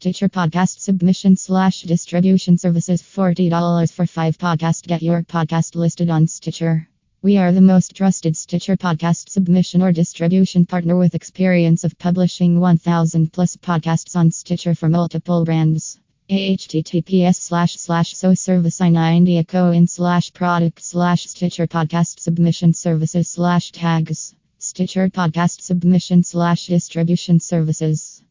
Stitcher podcast submission slash distribution services $40 for five podcast. Get your podcast listed on Stitcher. We are the most trusted Stitcher podcast submission or distribution partner with experience of publishing 1000 plus podcasts on Stitcher for multiple brands https slash slash so service i 90 co in slash product slash stitcher podcast submission services slash tags stitcher podcast submission slash distribution services